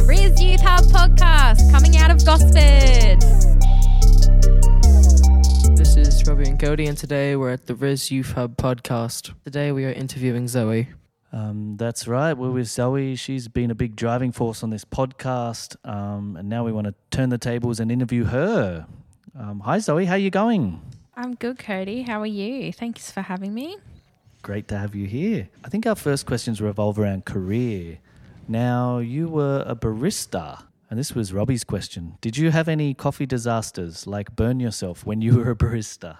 the RYSS Youth Hub podcast coming out of Gosford. This is Robbie and Cody, and today we're at the RYSS Youth Hub podcast. Today we are interviewing Zoe. Um, that's right. We're with Zoe. She's been a big driving force on this podcast, um, and now we want to turn the tables and interview her. Um, hi, Zoe. How are you going? I'm good, Cody. How are you? Thanks for having me. Great to have you here. I think our first questions revolve around career. Now, you were a barista, and this was Robbie's question. Did you have any coffee disasters, like burn yourself when you were a barista?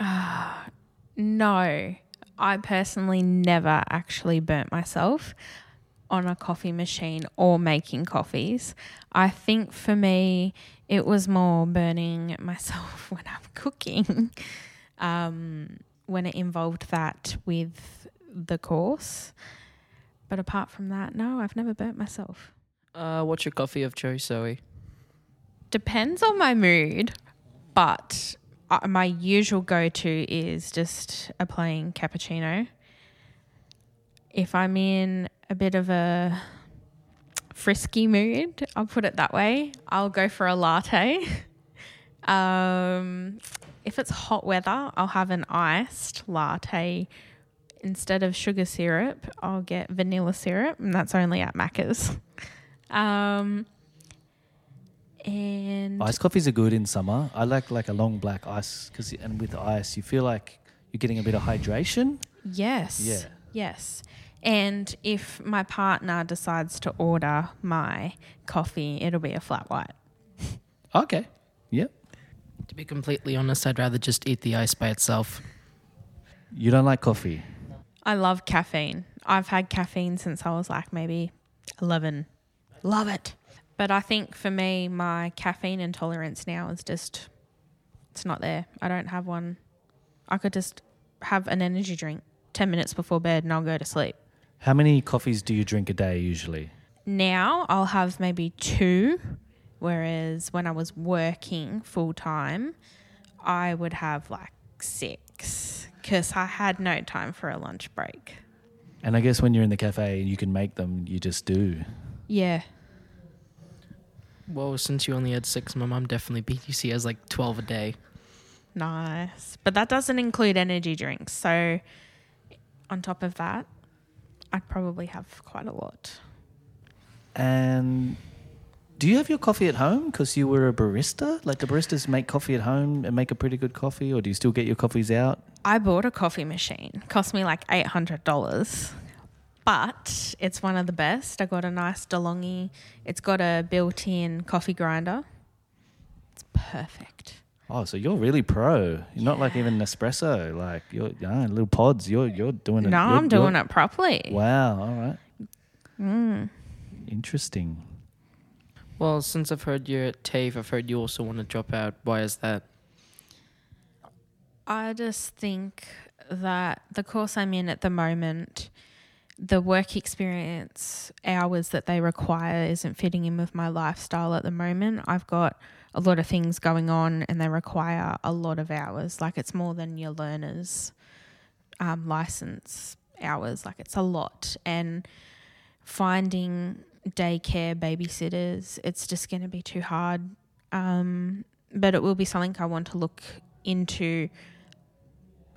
No, I personally never actually burnt myself on a coffee machine or making coffees. I think for me, it was more burning myself when I'm cooking. Um, when it involved that with the course. But apart from that, no, I've never burnt myself. Uh, what's your coffee of choice, Zoe? Depends on my mood, but uh, my usual go to is just a plain cappuccino. If I'm in a bit of a frisky mood, I'll put it that way, I'll go for a latte. um, if it's hot weather, I'll have an iced latte. Instead of sugar syrup, I'll get vanilla syrup, and that's only at Macca's. Um, and Ice coffees are good in summer. I like like a long black ice because and with ice you feel like you're getting a bit of hydration. Yes. Yeah. Yes. And if my partner decides to order my coffee, it'll be a flat white. Okay. Yep. To be completely honest, I'd rather just eat the ice by itself. You don't like coffee. I love caffeine. I've had caffeine since I was like maybe 11. Love it. But I think for me, my caffeine intolerance now is just, it's not there. I don't have one. I could just have an energy drink 10 minutes before bed and I'll go to sleep. How many coffees do you drink a day usually? now I'll have maybe two, whereas when I was working full time, I would have like six because I had no time for a lunch break. And I guess when you're in the cafe and you can make them, you just do. Yeah. Well, since you only had six, my mom definitely beat you. She has like 12 a day. Nice. But that doesn't include energy drinks. So, on top of that, I'd probably have quite a lot. And do you have your coffee at home because you were a barista? Like, the baristas make coffee at home and make a pretty good coffee, or do you still get your coffees out? I bought a coffee machine. Cost me like eight hundred dollars, but it's one of the best. I got a nice DeLonghi. It's got a built-in coffee grinder. It's perfect. Oh, so you're really pro. You're not like even Nespresso. Like you're ah, little pods. You're you're doing it. No, I'm doing it properly. Wow. All right. Mm. Interesting. Well, since I've heard you're at TAFE, I've heard you also want to drop out. Why is that? I just think that the course I'm in at the moment, the work experience hours that they require isn't fitting in with my lifestyle at the moment. I've got a lot of things going on and they require a lot of hours. Like it's more than your learner's um, license hours. Like it's a lot. And finding daycare babysitters, it's just going to be too hard. Um, but it will be something I want to look into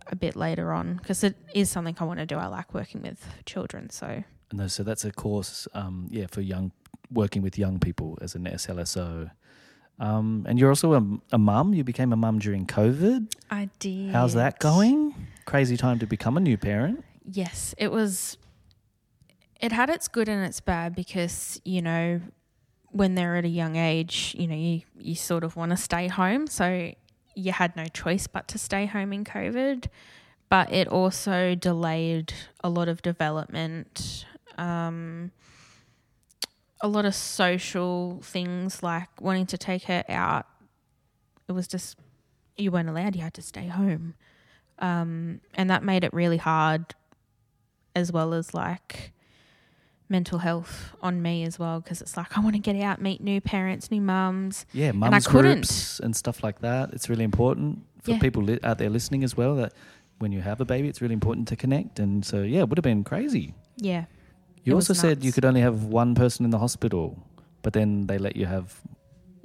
a bit later on because it is something I want to do. I like working with children, so And those- so that's a course, um, yeah, for young working with young people as an SLSO. Um, and you're also a, a mum. You became a mum during COVID. I did. How's that going? Crazy time to become a new parent. Yes, it was. It had its good and its bad because you know when they're at a young age, you know you you sort of want to stay home, so you had no choice but to stay home in COVID. But it also delayed a lot of development. Um, a lot of social things like wanting to take her out. It was just you weren't allowed. You had to stay home, um, and that made it really hard, as well as like mental health on me as well because it's like I want to get out, meet new parents, new mums. Yeah, I mums couldn't. groups and stuff like that. It's really important for Yeah. people li- out there listening as well that when you have a baby, it's really important to connect. And so, yeah, it would have been crazy. Yeah, You also said you could only have one person in the hospital. but then they let you have.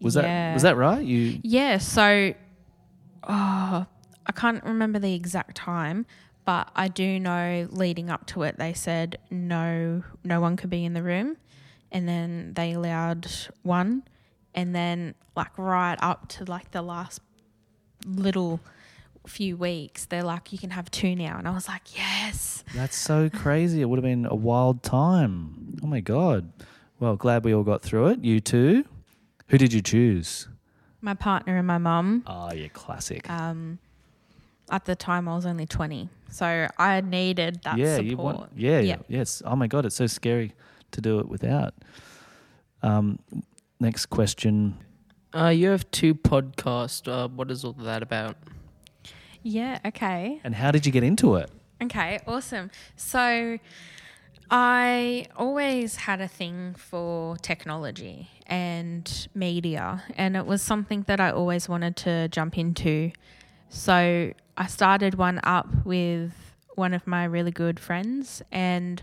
Was that Yeah. was that right? You Yeah, so oh, I can't remember the exact time, but I do know leading up to it they said no no one could be in the room and then they allowed one and then like right up to like the last little few weeks they're like you can have two now and I was like yes That's so crazy. It would have been a wild time. Oh my god. Well, glad we all got through it. You too. Who did you choose? my partner and my mum Oh, yeah, classic. um at the time I was only 20 so I needed that yeah, support you want. Yeah, Yeah. yes. Oh my god, it's so scary to do it without. Um, next question. Uh, you have two podcasts. Uh, what is all that about? yeah okay And how did you get into it? Okay, awesome. So I always had a thing for technology and media, and it was something that I always wanted to jump into. So I started one up with one of my really good friends, and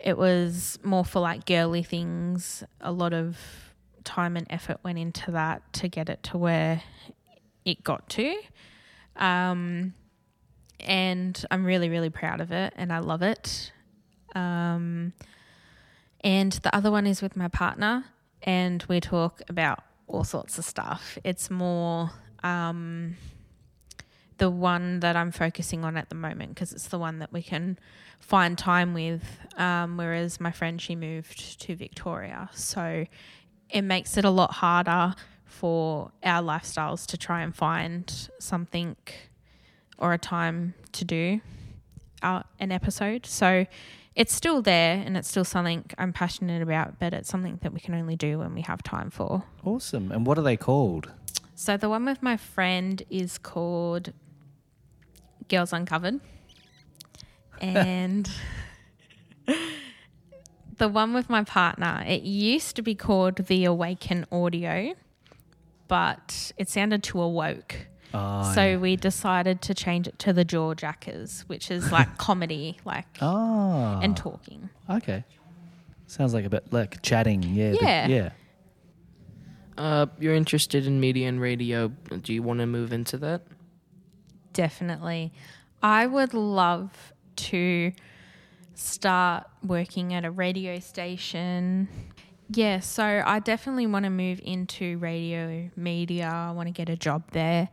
it was more for like girly things. A lot of time and effort went into that to get it to where it got to. Um, and I'm really, really proud of it and I love it. Um, and the other one is with my partner, and we talk about all sorts of stuff. It's more um, the one that I'm focusing on at the moment because it's the one that we can find time with. Um, whereas my friend, she moved to Victoria. So it makes it a lot harder for our lifestyles to try and find something or a time to do uh, an episode. So it's still there and it's still something I'm passionate about, but it's something that we can only do when we have time for. Awesome. And what are they called? So the one with my friend is called Girls Uncovered. And the one with my partner, it used to be called The Awaken Audio, but it sounded too awoke. Oh, so yeah. we decided to change it to the Jaw Jackers, which is like comedy, like Ah, and talking. okay. Sounds like a bit like chatting. Yeah. the- Yeah. yeah. Uh, you're interested in media and radio. Do you want to move into that? Definitely. I would love to start working at a radio station. Yeah, so I definitely want to move into radio media. I want to get a job there.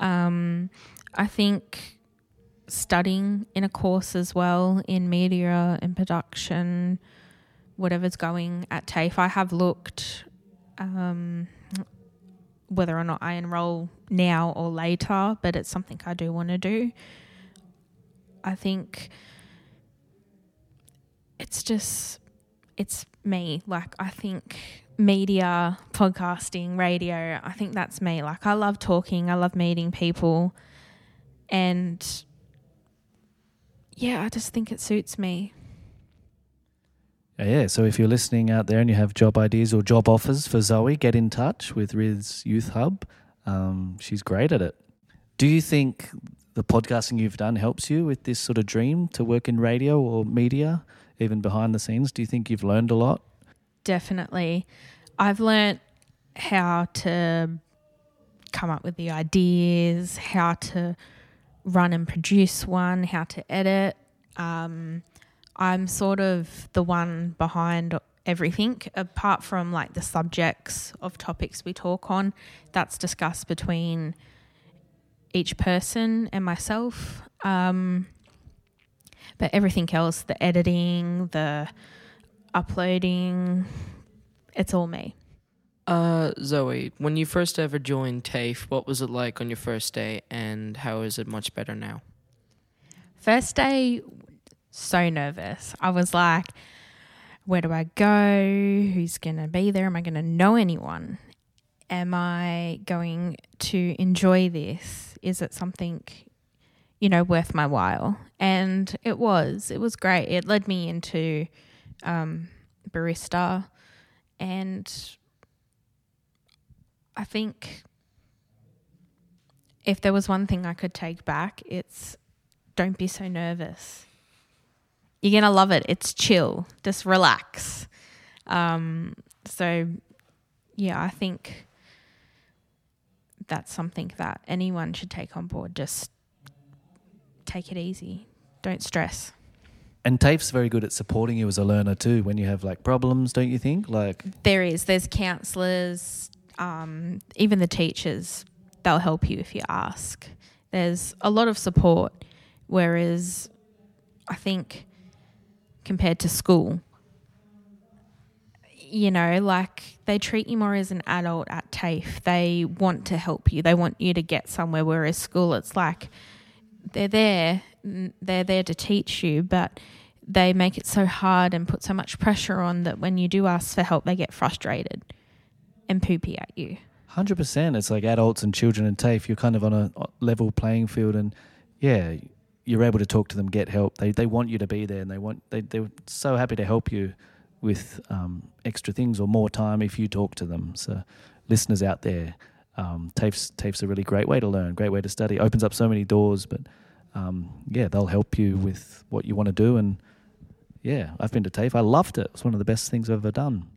Um, I think studying in a course as well in media and production, whatever's going at TAFE. I have looked um, whether or not I enroll now or later, but it's something I do want to do. I think it's just it's me. Like I think media, podcasting, radio, I think that's me. Like I love talking, I love meeting people and yeah, I just think it suits me. Yeah, so if you're listening out there and you have job ideas or job offers for Zoe, get in touch with RYSS Youth Hub. Um, she's great at it. Do you think the podcasting you've done helps you with this sort of dream to work in radio or media, even behind the scenes? Do you think you've learned a lot? Definitely. I've learnt how to come up with the ideas, how to run and produce one, how to edit. Um, I'm sort of the one behind everything, apart from like the subjects of topics we talk on. That's discussed between each person and myself. Um, but everything else, the editing, the uploading, it's all me. Uh, Zoe, when you first ever joined TAFE, what was it like on your first day, and how is it much better now? First day, so nervous. I was like, where do I go? Who's going to be there? Am I going to know anyone? Am I going to enjoy this? Is it something, you know, worth my while? And it was. It was great. It led me into um, barista. And I think if there was one thing I could take back, it's don't be so nervous. You're going to love it. It's chill. Just relax. Um, So, yeah, I think that's something that anyone should take on board. Just take it easy. Don't stress. And TAFE's very good at supporting you as a learner too when you have like problems, don't you think? Like There is. There's counselors, um, even the teachers, they'll help you if you ask. There's a lot of support, whereas I think compared to school, you know, like they treat you more as an adult at TAFE. They want to help you. They want you to get somewhere. Whereas school, it's like they're there, they're there to teach you, but they make it so hard and put so much pressure on that when you do ask for help, they get frustrated and poopy at you. Hundred percent. It's like adults and children and TAFE. You're kind of on a level playing field, and yeah, you're able to talk to them, get help. They they want you to be there, and they want they they're so happy to help you with um, extra things or more time if you talk to them. So, listeners out there, um, TAFE's TAFE's a really great way to learn, great way to study. Opens up so many doors, but um, yeah, they'll help you with what you want to do. And yeah, I've been to TAFE. I loved it. It's one of the best things I've ever done.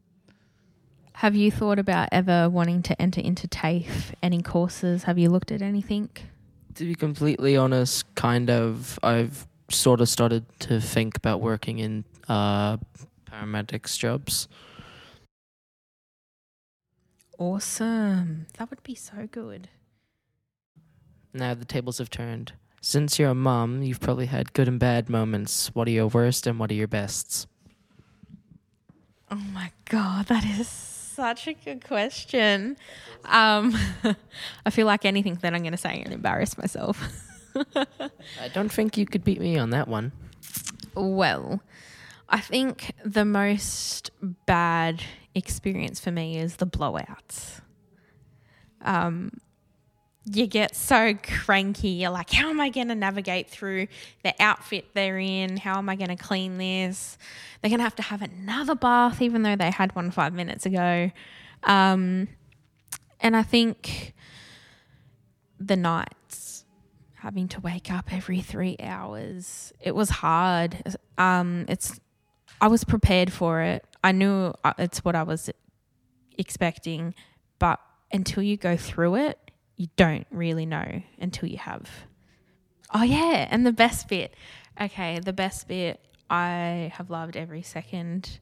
Have you thought about ever wanting to enter into TAFE? Any courses? Have you looked at anything? To be completely honest, kind of, I've sort of started to think about working in uh, paramedics jobs. Awesome. That would be so good. Now the tables have turned. Since you're a mom, you've probably had good and bad moments. What are your worst and what are your bests? Oh my God, that is such a good question. Um, I feel like anything that I'm going to say and embarrass myself. I don't think you could beat me on that one. Well, I think the most bad experience for me is the blowouts. Um, you get so cranky. You're like, how am I going to navigate through the outfit they're in? How am I going to clean this? They're going to have to have another bath, even though they had one five minutes ago. Um, and I think the nights, having to wake up every three hours, it was hard. Um, it's, I was prepared for it. I knew uh, it's what I was expecting, but until you go through it, you don't really know until you have. Oh, yeah. And the best bit. Okay. The best bit. I have loved every second.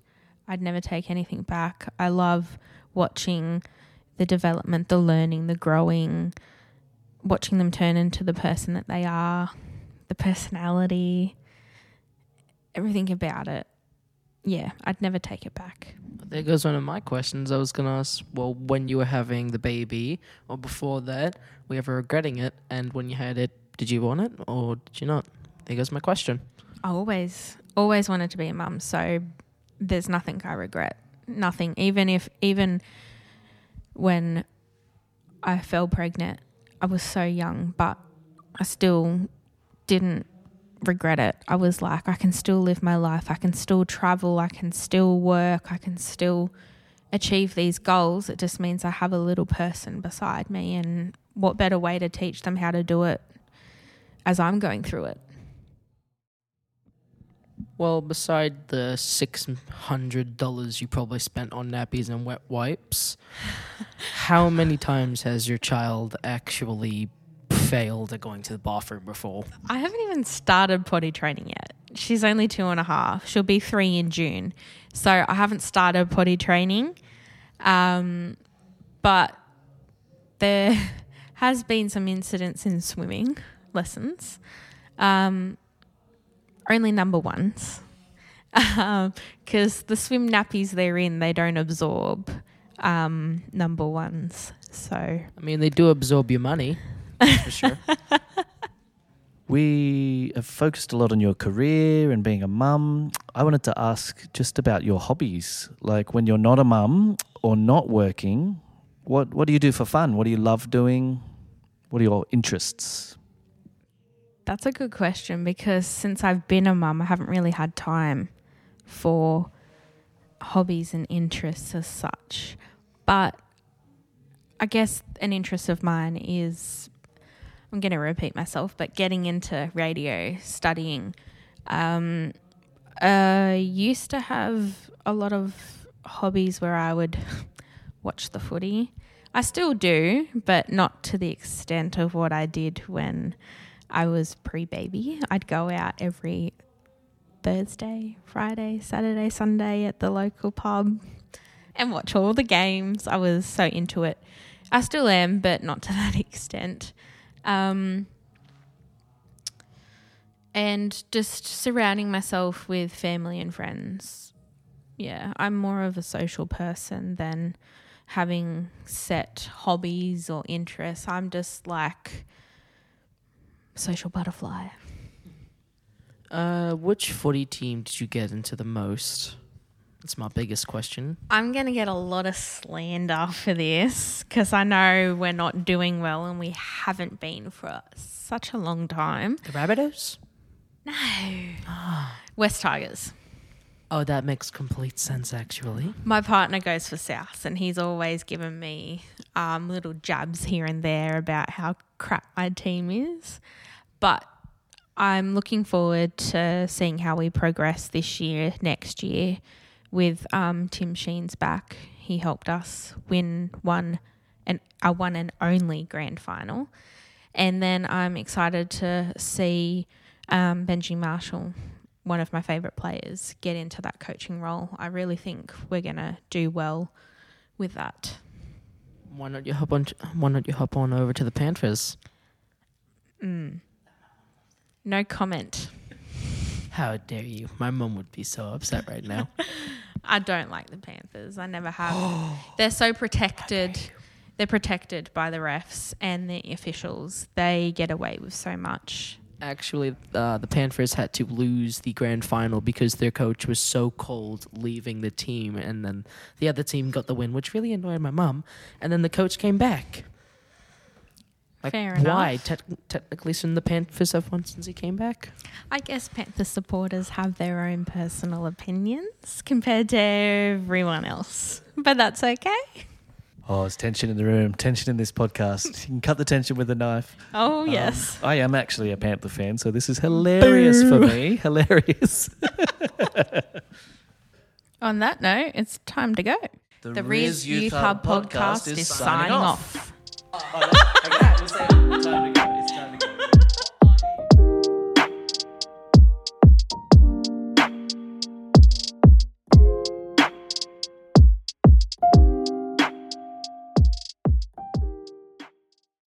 I'd never take anything back. I love watching the development, the learning, the growing, watching them turn into the person that they are, the personality, everything about it. Yeah, I'd never take it back. There goes one of my questions. I was going to ask, well, when you were having the baby or before that, were you ever regretting it? And when you had it, did you want it or did you not? There goes my question. I always, always wanted to be a mum. So there's nothing I regret. Nothing. Even if, even when I fell pregnant, I was so young, but I still didn't regret it. I was like, I can still live my life. I can still travel. I can still work. I can still achieve these goals. It just means I have a little person beside me. And what better way to teach them how to do it as I'm going through it? Well, beside the $600 you probably spent on nappies and wet wipes, how many times has your child actually failed at going to the bathroom before? I haven't even started potty training yet. She's only two and a half. She'll be three in June. So I haven't started potty training. Um, but there has been some incidents in swimming lessons. Um, only number ones. Because the swim nappies they're in, they don't absorb um, number ones. So I mean, they do absorb your money, for sure. We have focused a lot on your career and being a mum. I wanted to ask just about your hobbies. Like when you're not a mum or not working, what what do you do for fun? What do you love doing? What are your interests? That's a good question because since I've been a mum, I haven't really had time for hobbies and interests as such. But I guess an interest of mine is I'm going to repeat myself, but getting into radio, studying. Um, I used to have a lot of hobbies where I would watch the footy. I still do, but not to the extent of what I did when I was pre baby. I'd go out every Thursday, Friday, Saturday, Sunday at the local pub and watch all the games. I was so into it. I still am, but not to that extent. Um, and just surrounding myself with family and friends. Yeah, I'm more of a social person than having set hobbies or interests. I'm just like social butterfly. Uh, which footy team did you get into the most? That's my biggest question. I'm going to get a lot of slander for this because I know we're not doing well and we haven't been for such a long time. The Rabbitohs? No. Wests Tigers. Oh, that makes complete sense, actually. My partner goes for South, and he's always given me um, little jabs here and there about how crap my team is. But I'm looking forward to seeing how we progress this year, next year, with um, Tim Sheens back. He helped us win one and our one and only grand final, and then I'm excited to see um, Benji Marshall one of my favorite players get into that coaching role. I really think we're gonna do well with that. Why not you hop on? Why not you hop on over to the Panthers? Mm. No comment. How dare you? My mum would be so upset right now. I don't like the Panthers. I never have. They're so protected. They're protected by the refs and the officials. They get away with so much. Actually, uh, the Panthers had to lose the grand final because their coach was so cold leaving the team, and then the other team got the win, which really annoyed my mum. And then the coach came back. Like, Fair why? enough. Te- technically, shouldn't the Panthers have won since he came back? I guess Panther supporters have their own personal opinions compared to everyone else, but that's okay. Oh, there's tension in the room, tension in this podcast. You can cut the tension with a knife. Oh Um, yes. I am actually a Panther fan, so this is hilarious for me. Hilarious. On that note, it's time to go. The RYSS Youth Hub podcast is signing off. Oh, okay, we'll say-